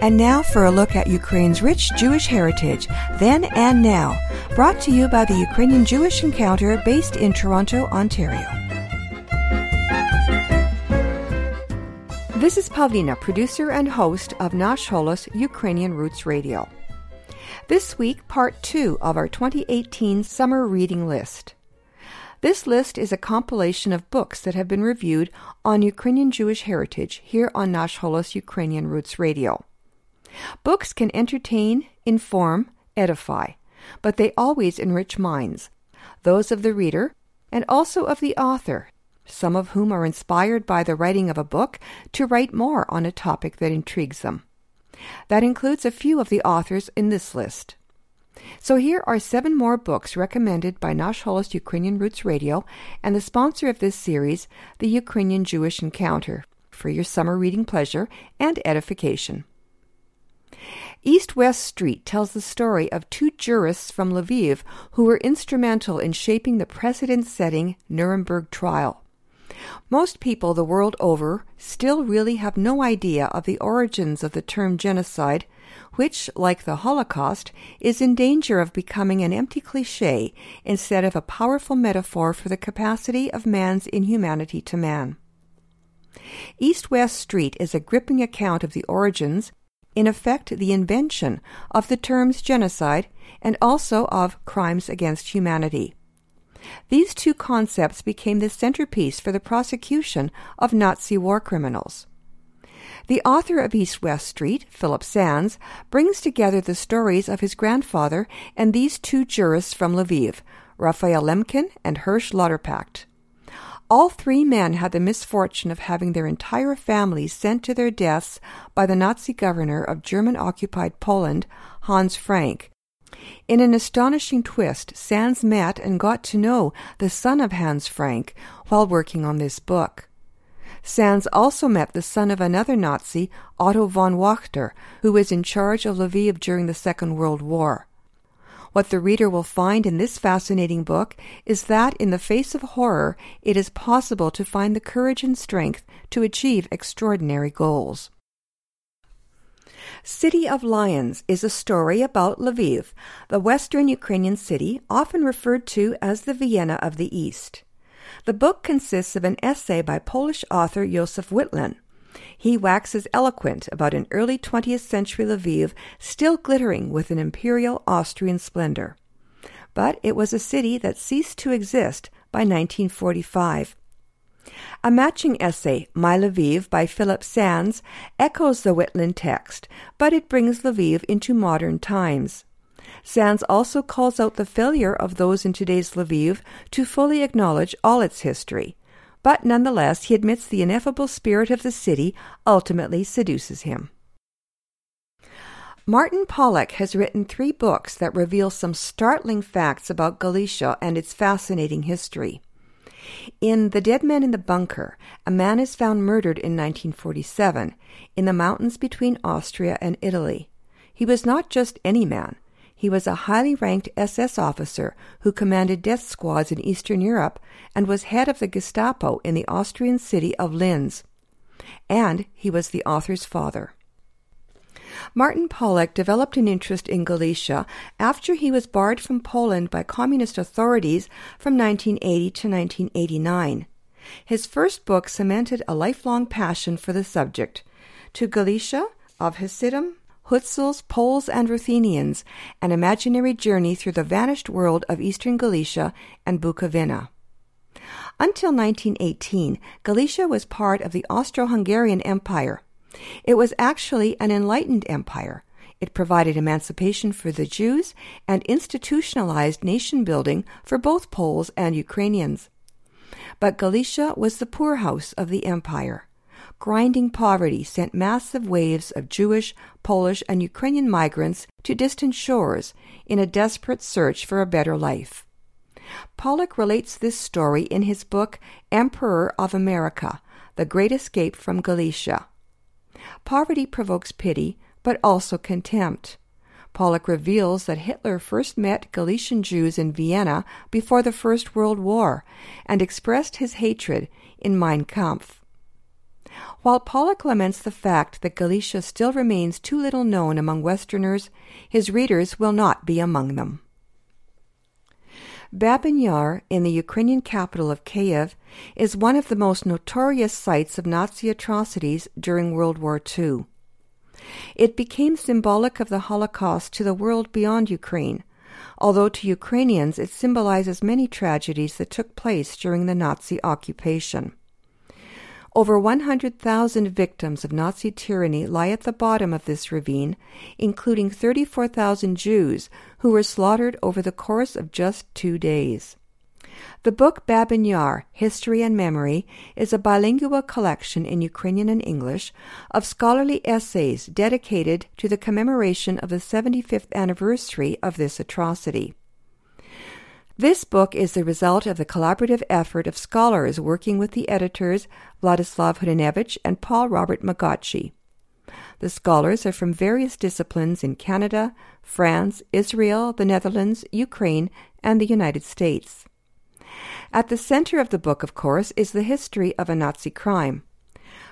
And now for a look at Ukraine's rich Jewish heritage, then and now, brought to you by the Ukrainian Jewish Encounter based in Toronto, Ontario. This is Pavlina, producer and host of Nash Holos Ukrainian Roots Radio. This week, part two of our 2018 summer reading list. This list is a compilation of books that have been reviewed on Ukrainian Jewish heritage here on Nash Holos Ukrainian Roots Radio. Books can entertain, inform, edify, but they always enrich minds, those of the reader and also of the author, some of whom are inspired by the writing of a book to write more on a topic that intrigues them. That includes a few of the authors in this list. So here are seven more books recommended by Nash Ukrainian Roots Radio and the sponsor of this series, the Ukrainian Jewish Encounter, for your summer reading pleasure and edification. East West Street tells the story of two jurists from Lviv who were instrumental in shaping the precedent setting Nuremberg trial. Most people the world over still really have no idea of the origins of the term genocide, which, like the Holocaust, is in danger of becoming an empty cliche instead of a powerful metaphor for the capacity of man's inhumanity to man. East West Street is a gripping account of the origins, in effect, the invention of the terms genocide and also of crimes against humanity. These two concepts became the centerpiece for the prosecution of Nazi war criminals. The author of East West Street, Philip Sands, brings together the stories of his grandfather and these two jurists from Lviv, Raphael Lemkin and Hersch Lauterpacht. All three men had the misfortune of having their entire families sent to their deaths by the Nazi governor of German occupied Poland, Hans Frank, in an astonishing twist, Sands met and got to know the son of Hans Frank while working on this book. Sands also met the son of another Nazi, Otto von Wachter, who was in charge of Lviv during the Second World War. What the reader will find in this fascinating book is that in the face of horror, it is possible to find the courage and strength to achieve extraordinary goals. City of Lions is a story about Lviv, the western Ukrainian city often referred to as the Vienna of the East. The book consists of an essay by Polish author Josef Wittlin. He waxes eloquent about an early 20th century Lviv still glittering with an imperial Austrian splendor. But it was a city that ceased to exist by 1945. A matching essay, My Lviv by Philip Sands, echoes the Wittlin text, but it brings Lviv into modern times. Sands also calls out the failure of those in today's Lviv to fully acknowledge all its history. But nonetheless, he admits the ineffable spirit of the city ultimately seduces him. Martin Pollack has written three books that reveal some startling facts about Galicia and its fascinating history. In The Dead Man in the Bunker, a man is found murdered in 1947 in the mountains between Austria and Italy. He was not just any man. He was a highly ranked SS officer who commanded death squads in Eastern Europe and was head of the Gestapo in the Austrian city of Linz. And he was the author's father. Martin Pollack developed an interest in Galicia after he was barred from Poland by communist authorities from 1980 to 1989. His first book cemented a lifelong passion for the subject. To Galicia, of Hasidim, Hutsuls, Poles, and Ruthenians, an imaginary journey through the vanished world of eastern Galicia and Bukovina. Until 1918, Galicia was part of the Austro Hungarian Empire. It was actually an enlightened empire. It provided emancipation for the Jews and institutionalized nation building for both Poles and Ukrainians. But Galicia was the poorhouse of the empire. Grinding poverty sent massive waves of Jewish, Polish, and Ukrainian migrants to distant shores in a desperate search for a better life. Pollack relates this story in his book Emperor of America The Great Escape from Galicia. Poverty provokes pity, but also contempt. Pollack reveals that Hitler first met Galician Jews in Vienna before the First World War and expressed his hatred in Mein Kampf. While Pollack laments the fact that Galicia still remains too little known among Westerners, his readers will not be among them. Babyn Yar, in the Ukrainian capital of Kiev, is one of the most notorious sites of Nazi atrocities during World War II. It became symbolic of the Holocaust to the world beyond Ukraine, although to Ukrainians it symbolizes many tragedies that took place during the Nazi occupation. Over 100,000 victims of Nazi tyranny lie at the bottom of this ravine, including 34,000 Jews who were slaughtered over the course of just two days. The book Babyn Yar, History and Memory, is a bilingual collection in Ukrainian and English of scholarly essays dedicated to the commemoration of the 75th anniversary of this atrocity. This book is the result of the collaborative effort of scholars working with the editors Vladislav Hrynevych and Paul Robert Magocsi. The scholars are from various disciplines in Canada, France, Israel, the Netherlands, Ukraine, and the United States. At the center of the book, of course, is the history of a Nazi crime.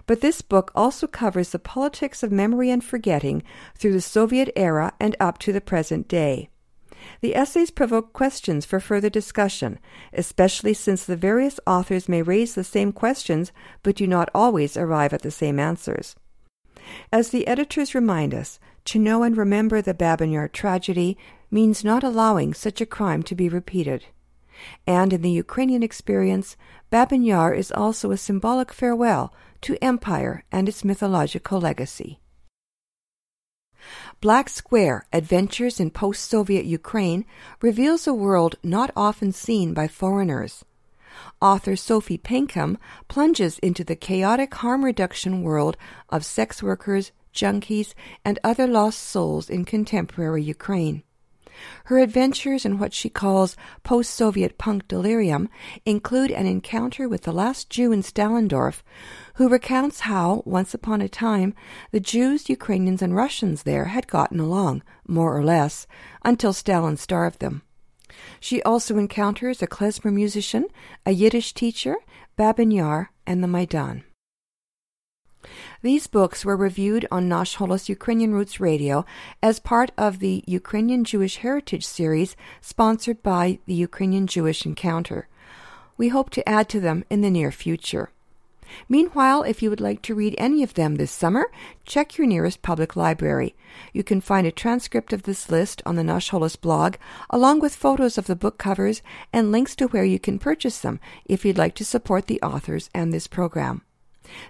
But this book also covers the politics of memory and forgetting through the Soviet era and up to the present day. The essays provoke questions for further discussion, especially since the various authors may raise the same questions but do not always arrive at the same answers. As the editors remind us, to know and remember the Babyn Yar tragedy means not allowing such a crime to be repeated. And in the Ukrainian experience, Babyn Yar is also a symbolic farewell to empire and its mythological legacy. Black Square Adventures in Post Soviet Ukraine reveals a world not often seen by foreigners. Author Sophie Pinkham plunges into the chaotic harm reduction world of sex workers, junkies, and other lost souls in contemporary Ukraine. Her adventures in what she calls post Soviet punk delirium include an encounter with the last Jew in Stalindorf, who recounts how, once upon a time, the Jews, Ukrainians, and Russians there had gotten along, more or less, until Stalin starved them. She also encounters a klezmer musician, a Yiddish teacher, Babyn Yar, and the Maidan. These books were reviewed on Nash Holos Ukrainian Roots Radio as part of the Ukrainian Jewish Heritage series sponsored by the Ukrainian Jewish Encounter. We hope to add to them in the near future. Meanwhile, if you would like to read any of them this summer, check your nearest public library. You can find a transcript of this list on the Nash Holos blog, along with photos of the book covers and links to where you can purchase them if you'd like to support the authors and this program.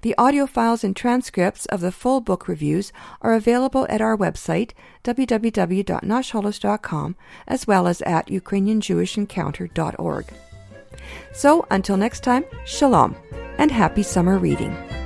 The audio files and transcripts of the full book reviews are available at our website, www.nashholos.com, as well as at ukrainianjewishencounter.org. So, until next time, shalom and happy summer reading.